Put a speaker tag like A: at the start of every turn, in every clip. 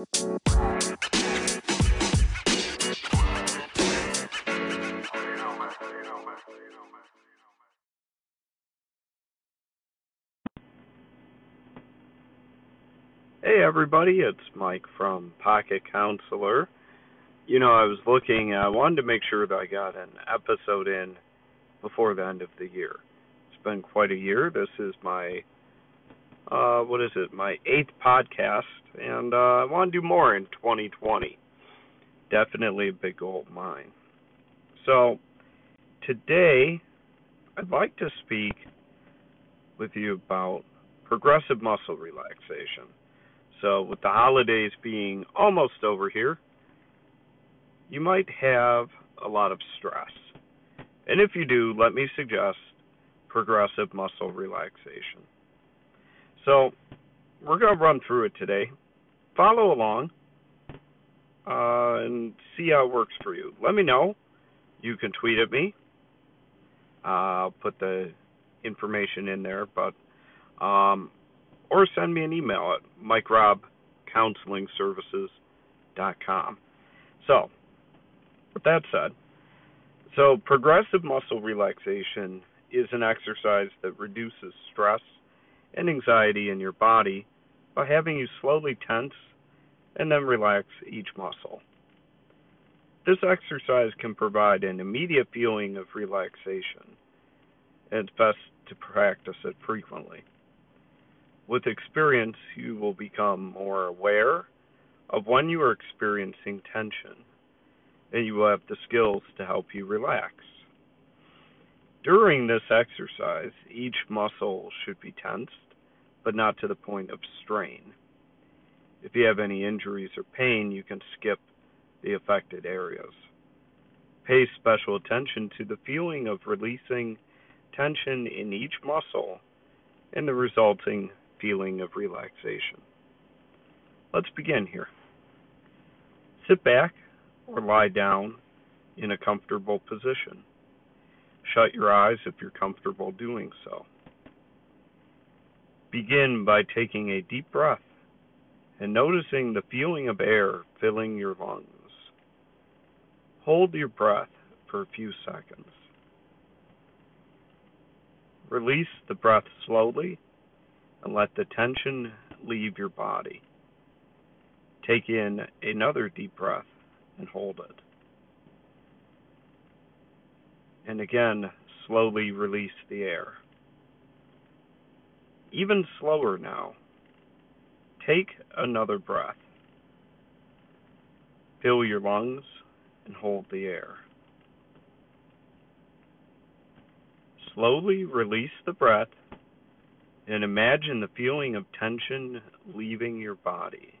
A: Hey everybody, it's Mike from Pocket Counselor. You know, I was looking, I wanted to make sure that I got an episode in before the end of the year. It's been quite a year. This is my, uh, what is it, my eighth podcast, and uh, I want to do more in 2020. Definitely a big goal of mine. So, today, I'd like to speak with you about progressive muscle relaxation. So, with the holidays being almost over here, you might have a lot of stress. And if you do, let me suggest progressive muscle relaxation. So, we're going to run through it today. Follow along uh, and see how it works for you. Let me know. You can tweet at me. Uh, I'll put the information in there, but um, or send me an email at mikerobcounselingservices.com. So, with that said, so progressive muscle relaxation is an exercise that reduces stress and anxiety in your body by having you slowly tense and then relax each muscle. This exercise can provide an immediate feeling of relaxation, and it's best to practice it frequently. With experience, you will become more aware of when you are experiencing tension, and you will have the skills to help you relax. During this exercise, each muscle should be tensed, but not to the point of strain. If you have any injuries or pain, you can skip the affected areas. Pay special attention to the feeling of releasing tension in each muscle and the resulting feeling of relaxation. Let's begin here. Sit back or lie down in a comfortable position. Shut your eyes if you're comfortable doing so. Begin by taking a deep breath and noticing the feeling of air filling your lungs. Hold your breath for a few seconds. Release the breath slowly and let the tension leave your body. Take in another deep breath and hold it. And again, slowly release the air. Even slower now. Take another breath. Fill your lungs and hold the air. Slowly release the breath and imagine the feeling of tension leaving your body.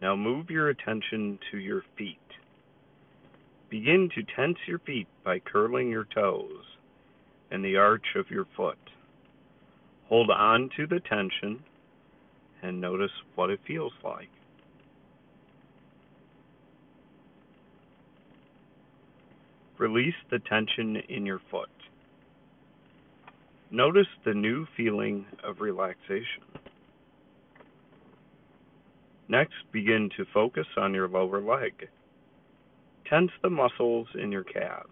A: Now move your attention to your feet. Begin to tense your feet by curling your toes and the arch of your foot. Hold on to the tension and notice what it feels like. Release the tension in your foot. Notice the new feeling of relaxation. Next, begin to focus on your lower leg. Tense the muscles in your calves.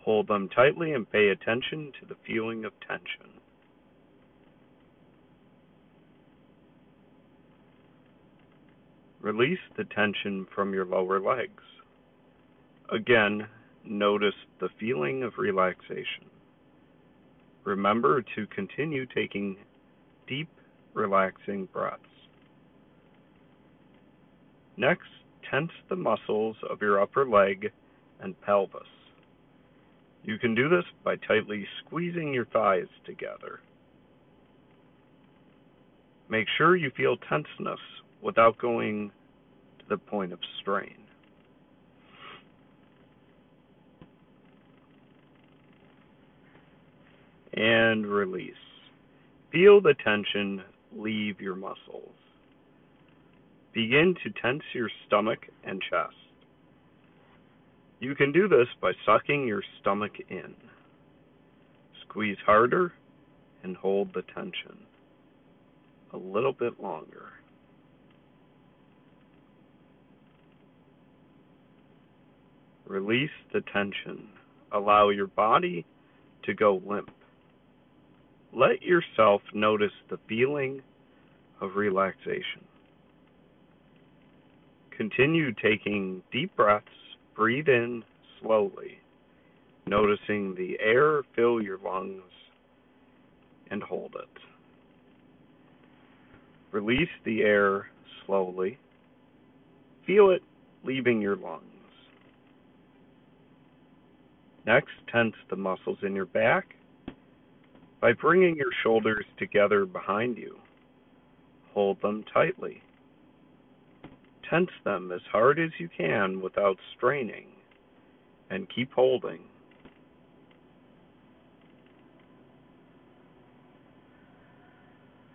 A: Hold them tightly and pay attention to the feeling of tension. Release the tension from your lower legs. Again, notice the feeling of relaxation. Remember to continue taking deep, relaxing breaths. Next, tense the muscles of your upper leg and pelvis. You can do this by tightly squeezing your thighs together. Make sure you feel tenseness without going to the point of strain. and release. Feel the tension leave your muscles. Begin to tense your stomach and chest. You can do this by sucking your stomach in. Squeeze harder and hold the tension a little bit longer. Release the tension. Allow your body to go limp. Let yourself notice the feeling of relaxation. Continue taking deep breaths. Breathe in slowly, noticing the air fill your lungs and hold it. Release the air slowly. Feel it leaving your lungs. Next, tense the muscles in your back by bringing your shoulders together behind you. Hold them tightly. Tense them as hard as you can without straining, and keep holding.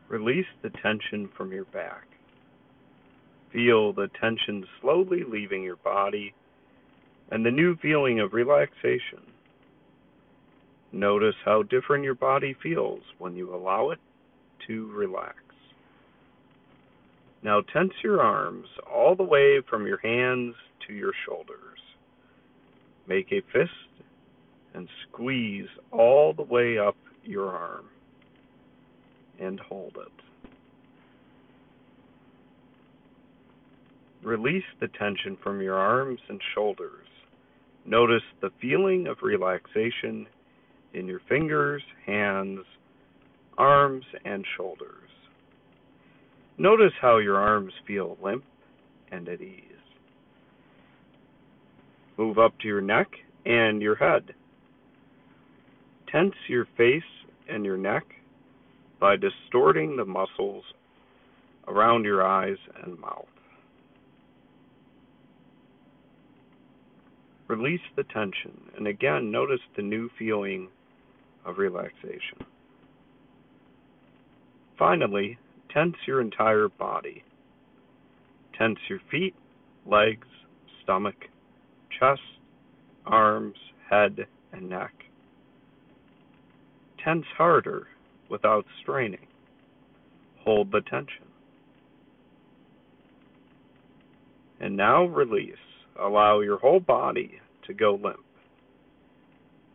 A: Release the tension from your back. Feel the tension slowly leaving your body and the new feeling of relaxation. Notice how different your body feels when you allow it to relax. Now tense your arms all the way from your hands to your shoulders. Make a fist and squeeze all the way up your arm and hold it. Release the tension from your arms and shoulders. Notice the feeling of relaxation in your fingers, hands, arms, and shoulders. Notice how your arms feel limp and at ease. Move up to your neck and your head. Tense your face and your neck by distorting the muscles around your eyes and mouth. Release the tension, and again, notice the new feeling of relaxation. Finally, tense your entire body. Tense your feet, legs, stomach, chest, arms, head, and neck. Tense harder without straining. Hold the tension. And now release. Allow your whole body to go limp.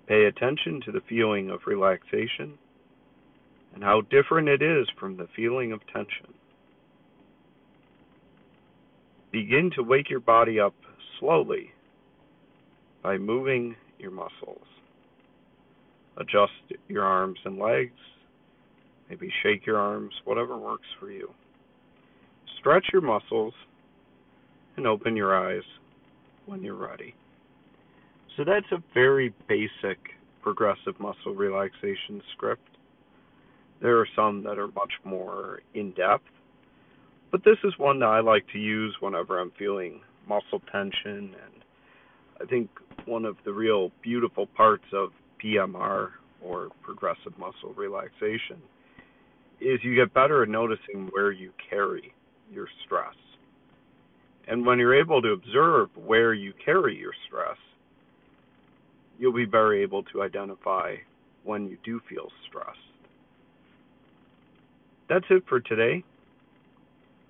A: Pay attention to the feeling of relaxation and how different it is from the feeling of tension. Begin to wake your body up slowly by moving your muscles. Adjust your arms and legs. Maybe shake your arms, whatever works for you. Stretch your muscles and open your eyes when you're ready. So that's a very basic progressive muscle relaxation script. There are some that are much more in depth, but this is one that I like to use whenever I'm feeling muscle tension. And I think one of the real beautiful parts of PMR or progressive muscle relaxation is you get better at noticing where you carry your stress. And when you're able to observe where you carry your stress, you'll be better able to identify when you do feel stressed. That's it for today.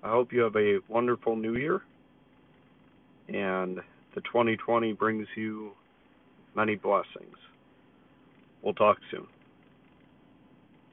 A: I hope you have a wonderful new year and the 2020 brings you many blessings. We'll talk soon.